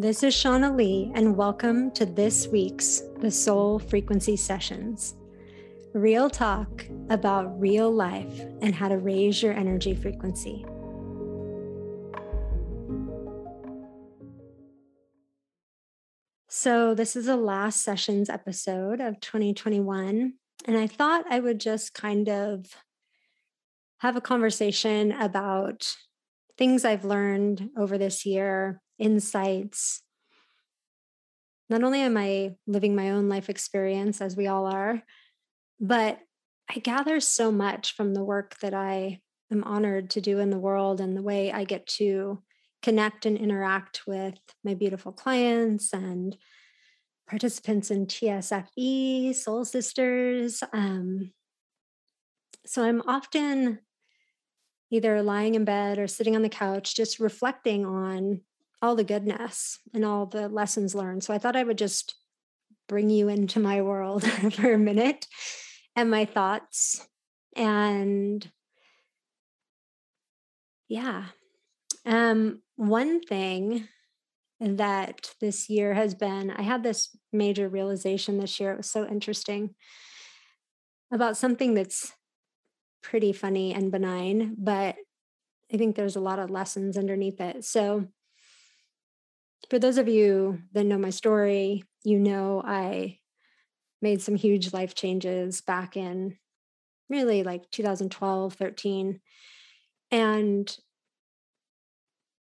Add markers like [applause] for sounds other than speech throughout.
This is Shauna Lee, and welcome to this week's The Soul Frequency Sessions. Real talk about real life and how to raise your energy frequency. So, this is the last sessions episode of 2021. And I thought I would just kind of have a conversation about things I've learned over this year insights. Not only am I living my own life experience, as we all are, but I gather so much from the work that I am honored to do in the world and the way I get to connect and interact with my beautiful clients and participants in TSFE, Soul Sisters. Um, so I'm often either lying in bed or sitting on the couch, just reflecting on all the goodness and all the lessons learned. So I thought I would just bring you into my world [laughs] for a minute and my thoughts. And yeah. Um, one thing that this year has been, I had this major realization this year. It was so interesting about something that's pretty funny and benign, but I think there's a lot of lessons underneath it. So, for those of you that know my story, you know I made some huge life changes back in really like 2012, 13, and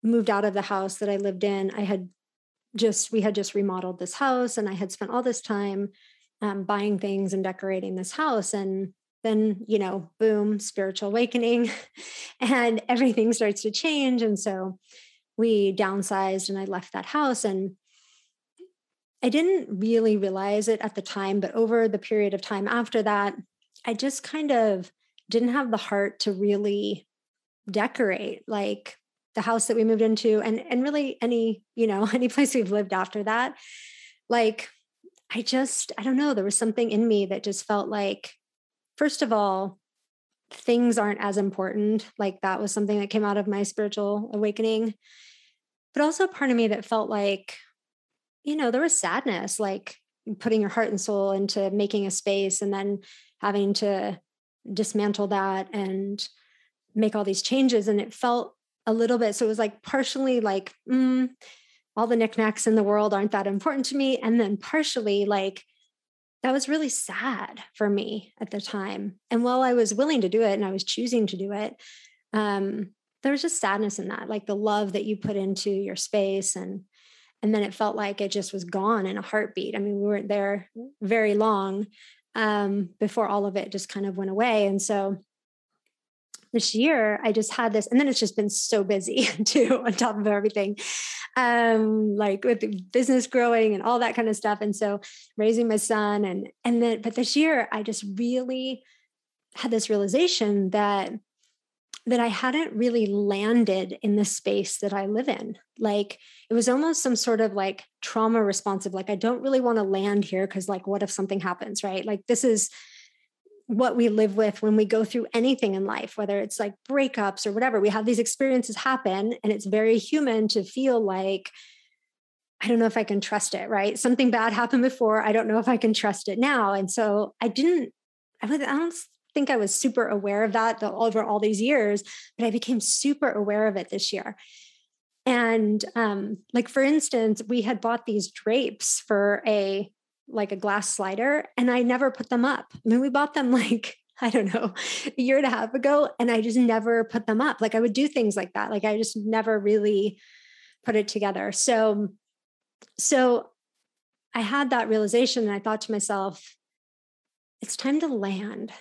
moved out of the house that I lived in. I had just, we had just remodeled this house and I had spent all this time um, buying things and decorating this house. And then, you know, boom, spiritual awakening [laughs] and everything starts to change. And so we downsized and I left that house. And I didn't really realize it at the time, but over the period of time after that, I just kind of didn't have the heart to really decorate like the house that we moved into and and really any, you know, [laughs] any place we've lived after that. Like I just I don't know, there was something in me that just felt like first of all, things aren't as important. Like that was something that came out of my spiritual awakening but also part of me that felt like, you know, there was sadness, like putting your heart and soul into making a space and then having to dismantle that and make all these changes. And it felt a little bit, so it was like partially like, mm, all the knickknacks in the world aren't that important to me. And then partially like, that was really sad for me at the time. And while I was willing to do it and I was choosing to do it, um, there was just sadness in that like the love that you put into your space and and then it felt like it just was gone in a heartbeat. I mean we weren't there very long um, before all of it just kind of went away. And so this year i just had this and then it's just been so busy [laughs] too on top of everything um like with business growing and all that kind of stuff. And so raising my son and and then but this year i just really had this realization that that I hadn't really landed in the space that I live in. Like it was almost some sort of like trauma responsive, like I don't really want to land here because, like, what if something happens, right? Like, this is what we live with when we go through anything in life, whether it's like breakups or whatever. We have these experiences happen, and it's very human to feel like, I don't know if I can trust it, right? Something bad happened before. I don't know if I can trust it now. And so I didn't, I, I don't think I was super aware of that over all these years, but I became super aware of it this year. And um, like for instance, we had bought these drapes for a like a glass slider, and I never put them up. I mean, we bought them [laughs] like I don't know, a year and a half ago, and I just never put them up. Like I would do things like that. Like I just never really put it together. So, so I had that realization, and I thought to myself, it's time to land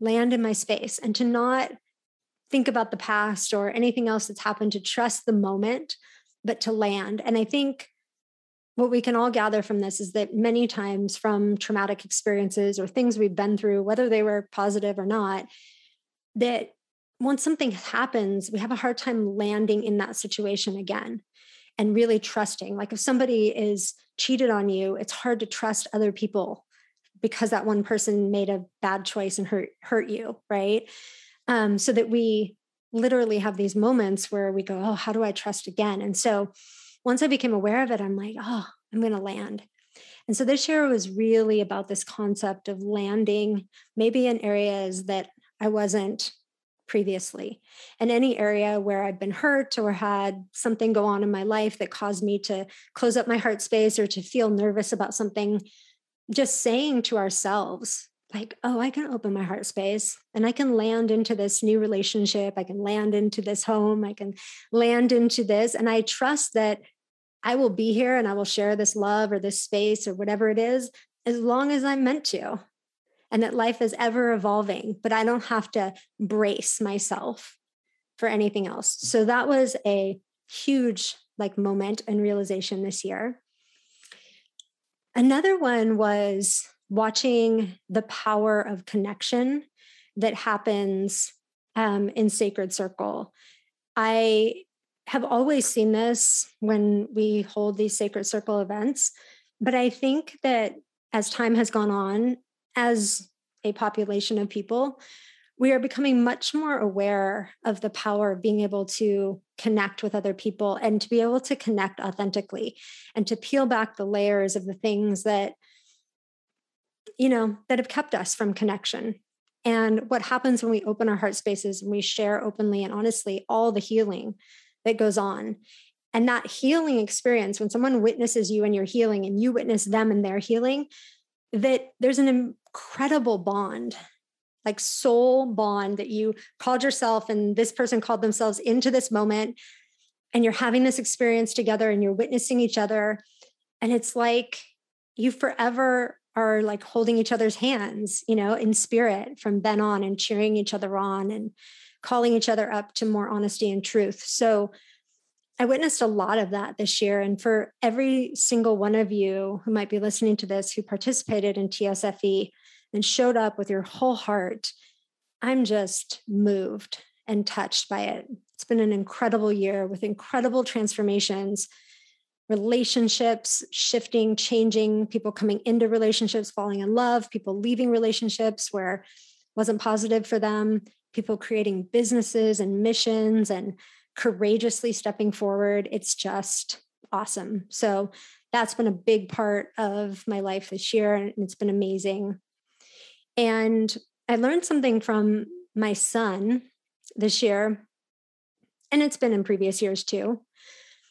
land in my space and to not think about the past or anything else that's happened, to trust the moment, but to land. And I think what we can all gather from this is that many times from traumatic experiences or things we've been through, whether they were positive or not, that once something happens, we have a hard time landing in that situation again and really trusting. Like if somebody is cheated on you, it's hard to trust other people because that one person made a bad choice and hurt hurt you right um, so that we literally have these moments where we go oh how do i trust again and so once I became aware of it, I'm like, oh, I'm going to land. And so this year was really about this concept of landing, maybe in areas that I wasn't previously. And any area where I've been hurt or had something go on in my life that caused me to close up my heart space or to feel nervous about something, just saying to ourselves, like, oh, I can open my heart space and I can land into this new relationship. I can land into this home. I can land into this. And I trust that I will be here and I will share this love or this space or whatever it is as long as I'm meant to. And that life is ever evolving, but I don't have to brace myself for anything else. So that was a huge like moment and realization this year. Another one was watching the power of connection that happens um, in Sacred Circle. I have always seen this when we hold these Sacred Circle events, but I think that as time has gone on, as a population of people, we are becoming much more aware of the power of being able to connect with other people and to be able to connect authentically and to peel back the layers of the things that you know, that have kept us from connection. And what happens when we open our heart spaces and we share openly and honestly all the healing that goes on. And that healing experience, when someone witnesses you and your healing and you witness them and their healing, that there's an incredible bond, like soul bond that you called yourself and this person called themselves into this moment. And you're having this experience together and you're witnessing each other. And it's like you forever are like holding each other's hands, you know, in spirit from then on and cheering each other on and calling each other up to more honesty and truth. So I witnessed a lot of that this year. And for every single one of you who might be listening to this who participated in TSFE and showed up with your whole heart, I'm just moved and touched by it. It's been an incredible year with incredible transformations relationships shifting, changing, people coming into relationships, falling in love, people leaving relationships where wasn't positive for them, people creating businesses and missions and courageously stepping forward. It's just awesome. So that's been a big part of my life this year and it's been amazing. And I learned something from my son this year and it's been in previous years too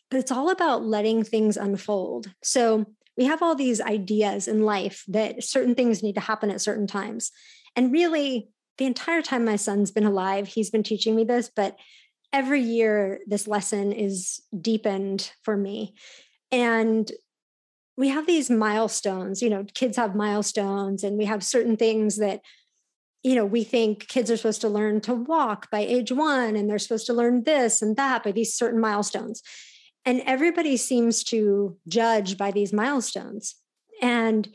but it's all about letting things unfold. So we have all these ideas in life that certain things need to happen at certain times. And really, the entire time my son's been alive, he's been teaching me this, but every year this lesson is deepened for me. And we have these milestones, you know, kids have milestones, and we have certain things that you know, we think kids are supposed to learn to walk by age one and they're supposed to learn this and that by these certain milestones. And everybody seems to judge by these milestones. And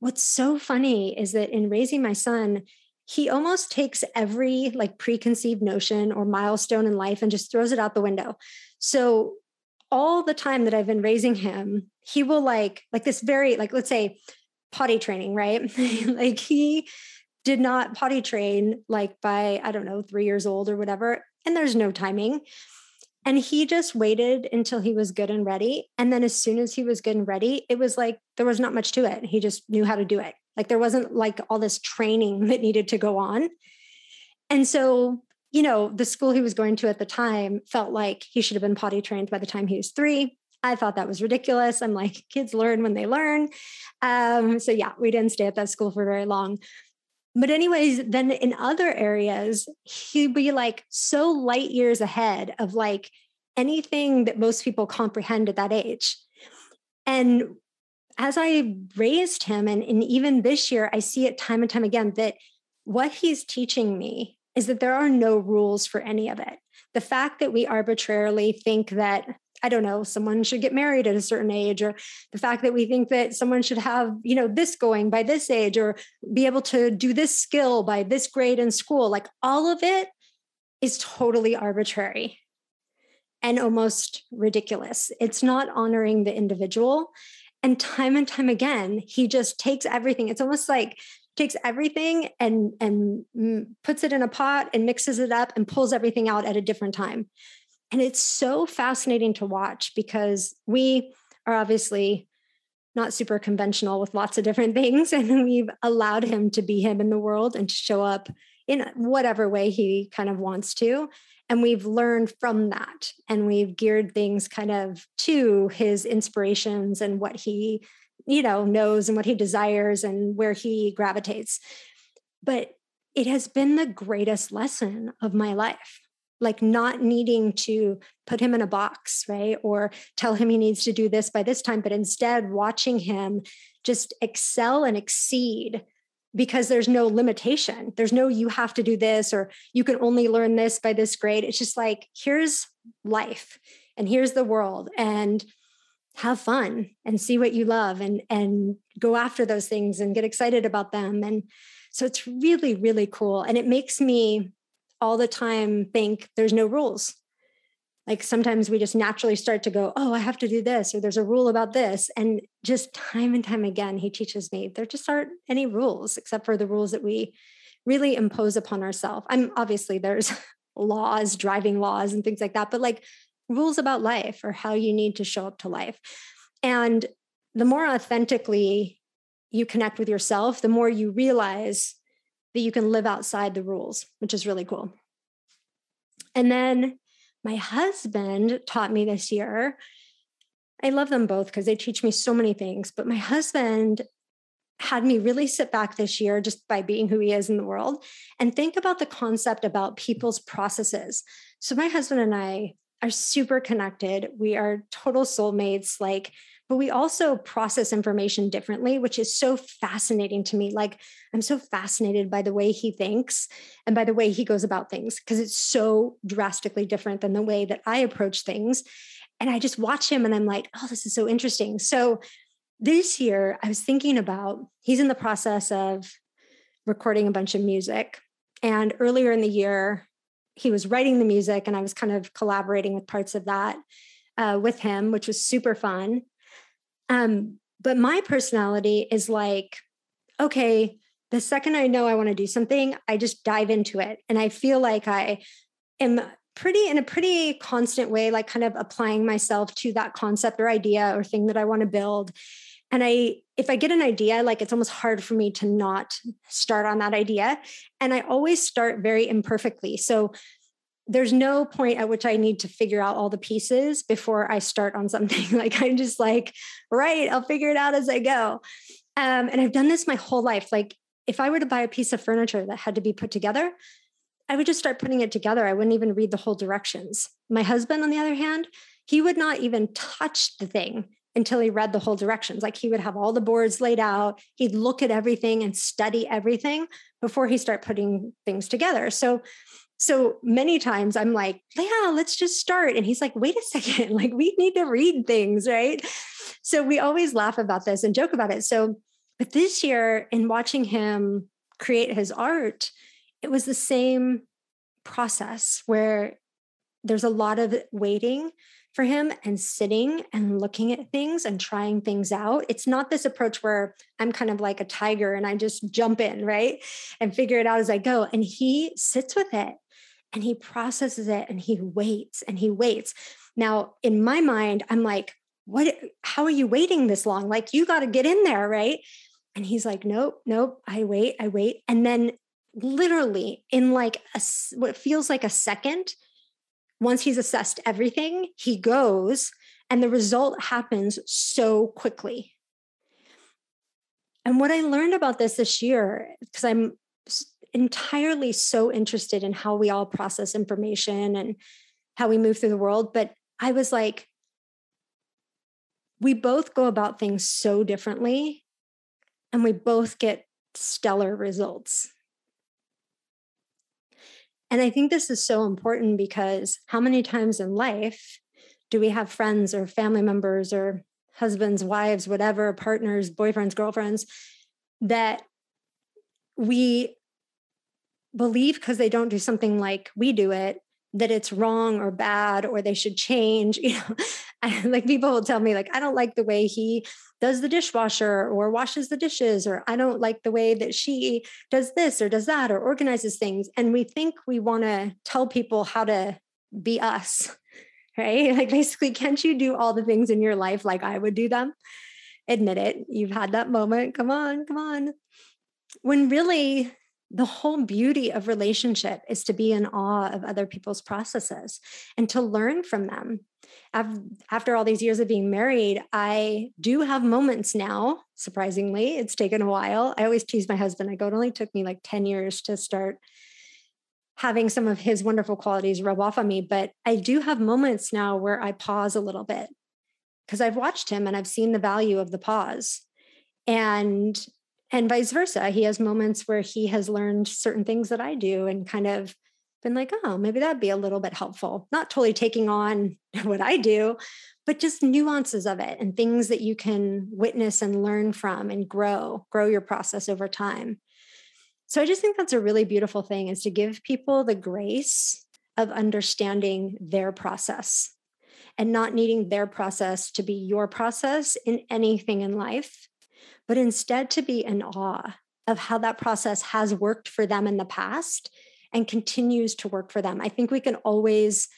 what's so funny is that in raising my son, he almost takes every like preconceived notion or milestone in life and just throws it out the window. So all the time that I've been raising him, he will like like this very like let's say potty training, right? [laughs] like he did not potty train like by I don't know, 3 years old or whatever, and there's no timing. And he just waited until he was good and ready. And then as soon as he was good and ready, it was like there was not much to it. He just knew how to do it. Like there wasn't like all this training [laughs] that needed to go on. And so, you know, the school he was going to at the time felt like he should have been potty trained by the time he was three. I thought that was ridiculous. I'm like, [laughs] kids learn when they learn. Um, so, yeah, we didn't stay at that school for very long. But, anyways, then in other areas, he'd be like so light years ahead of like anything that most people comprehend at that age. And as I raised him, and, and even this year, I see it time and time again that what he's teaching me is that there are no rules for any of it. The fact that we arbitrarily think that I don't know, someone should get married at a certain age, or the fact that we think that someone should have, you know, this going by this age, or be able to do this skill by this grade in school. Like all of it is totally arbitrary and almost ridiculous. It's not honoring the individual. And time and time again, he just takes everything. It's almost like takes everything and and puts it in a pot and mixes it up and pulls everything out at a different time And it's so fascinating to watch because we are obviously not super conventional with lots of different [laughs] things. And we've allowed him to be him in the world and to show up in whatever way he kind of wants to. And we've learned from that and we've geared things kind of to his inspirations and what he, you know, knows and what he desires and where he gravitates. But it has been the greatest lesson of my life like not needing to put him in a box, right? Or tell him he needs to do this by this time, but instead watching him just excel and exceed because there's no limitation. There's no, you have to do this or you can only learn this by this grade. It's just like, here's life and here's the world and have fun and see what you love and, and go after those things and get excited about them. And so it's really, really cool. And it makes me all the time think there's no rules. Like sometimes we just naturally start to go, oh, I have to do this, or there's a rule about this. And just time and time again, he teaches me there just aren't any rules except for the rules that we really impose upon ourselves. I'm obviously there's [laughs] laws, driving laws, and things like that, but like rules about life or how you need to show up to life. And the more authentically you connect with yourself, the more you realize that you can live outside the rules, which is really cool. And then my husband taught me this year. I love them both because they teach me so many things, but my husband had me really sit back this year just by being who he is in the world and think about the concept about people's processes. So my husband and I are super connected. We are total soulmates. Like but we also process information differently, which is so fascinating to me. Like, I'm so fascinated by the way he thinks and by the way he goes about things because it's so drastically different than the way that I approach things. And I just watch him and I'm like, oh, this is so interesting. So this year, I was thinking about he's in the process of recording a bunch of music. And earlier in the year, he was writing the music, and I was kind of collaborating with parts of that uh, with him, which was super fun. Um, but my personality is like, okay, the second I know I want to do something, I just dive into it. And I feel like I am pretty in a pretty constant way, like kind of applying myself to that concept or idea or thing that I want to build. And I, if I get an idea, like it's almost hard for me to not start on that idea. And I always start very imperfectly. So there's no point at which I need to figure out all the pieces before I start on something. [laughs] like I'm just like, right, I'll figure it out as I go. Um, and I've done this my whole life. Like if I were to buy a piece of furniture that had to be put together, I would just start putting it together. I wouldn't even read the whole directions. My husband, on the other hand, he would not even touch the thing until he read the whole directions. Like he would have all the boards laid out. He'd look at everything and study everything before he start putting things together. So so many times I'm like, yeah, let's just start. And he's like, wait a second, [laughs] like we need to read things, right? So we always laugh about this and joke about it. So, but this year, in watching him create his art, it was the same process where there's a lot of waiting for him and sitting and looking at things and trying things out. It's not this approach where I'm kind of like a tiger and I just jump in, right? And figure it out as I go. And he sits with it and he processes it and he waits and he waits. Now, in my mind, I'm like, what how are you waiting this long? Like you got to get in there, right? And he's like, nope, nope, I wait, I wait. And then literally in like a, what feels like a second, once he's assessed everything, he goes and the result happens so quickly. And what I learned about this this year, because I'm entirely so interested in how we all process information and how we move through the world. But I was like, we both go about things so differently, and we both get stellar results. And I think this is so important because how many times in life do we have friends or family members or husbands, wives, whatever, partners, boyfriends, girlfriends that we believe because they don't do something like we do it that it's wrong or bad or they should change [laughs] you know [laughs] like people will tell me like i don't like the way he does the dishwasher or washes the dishes or i don't like the way that she does this or does that or organizes things and we think we want to tell people how to be us, [laughs] right? [laughs] Like, basically, can't you do all the things in your life like I would do them? Admit it. You've had that moment. Come on, come on. When really, the whole beauty of relationship is to be in awe of other people's processes and to learn from them. After all these years of being married, I do have moments now. Surprisingly, it's taken a while. I always tease my husband. I go, it only took me like 10 years to start having some of his wonderful qualities rub off on me. But I do have moments now where I pause a little bit because I've watched him and I've seen the value of the pause. And and vice versa. He has moments where he has learned certain things that I do and kind of been like, oh, maybe that'd be a little bit helpful. Not totally taking on [laughs] what I do, but just nuances of it and things that you can witness and learn from and grow, grow your process over time. So I just think that's a really beautiful thing is to give people the grace of understanding their process and not needing their process to be your process in anything in life but instead to be in awe of how that process has worked for them in the past and continues to work for them. I think we can always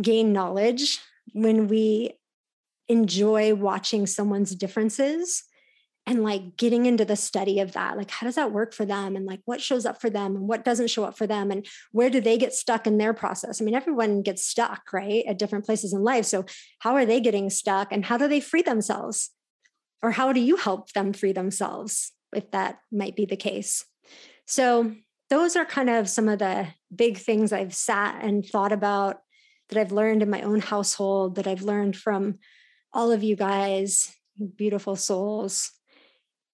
gain knowledge when we enjoy watching someone's differences and like getting into the study of that. Like how does that work for them? And like what shows up for them and what doesn't show up for them? And where do they get stuck in their process? I mean everyone gets stuck right at different places in life. So how are they getting stuck and how do they free themselves or how do you help them free themselves if that might be the case so those are kind of some of the big things i've sat and thought about that i've learned in my own household that i've learned from all of you guys beautiful souls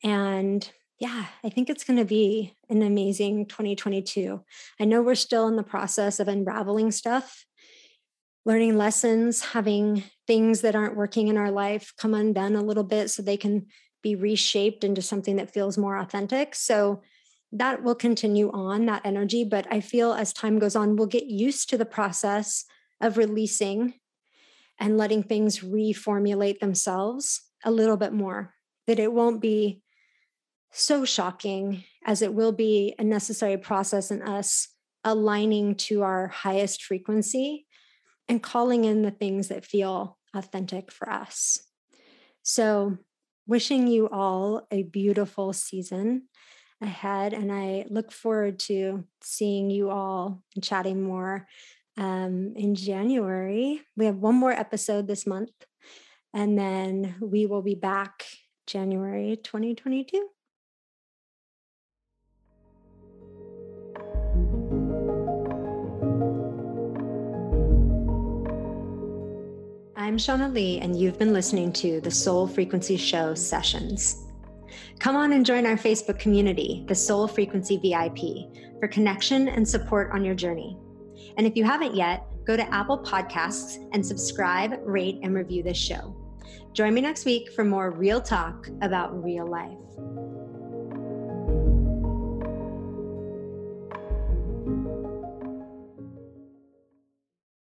and yeah, I think it's going to be an amazing 2022. I know we're still in the process of unraveling stuff learning lessons, having things that aren't working in our life come undone a little bit so they can be reshaped into something that feels more authentic. So that will continue on that energy. But I feel as time goes on, we'll get used to the process of releasing and letting things reformulate themselves a little bit more, that it won't be so shocking as it will be a necessary process in us aligning to our highest frequency and calling in the things that feel authentic for us. So, wishing you all a beautiful season ahead. And I look forward to seeing you all and chatting more um, in January. We have one more episode this month, and then we will be back January 2022. I'm Shauna Lee, and you've been listening to the Soul Frequency Show sessions. Come on and join our Facebook community, the Soul Frequency VIP, for connection and support on your journey. And if you haven't yet, go to Apple Podcasts and subscribe, rate, and review this show. Join me next week for more real talk about real life.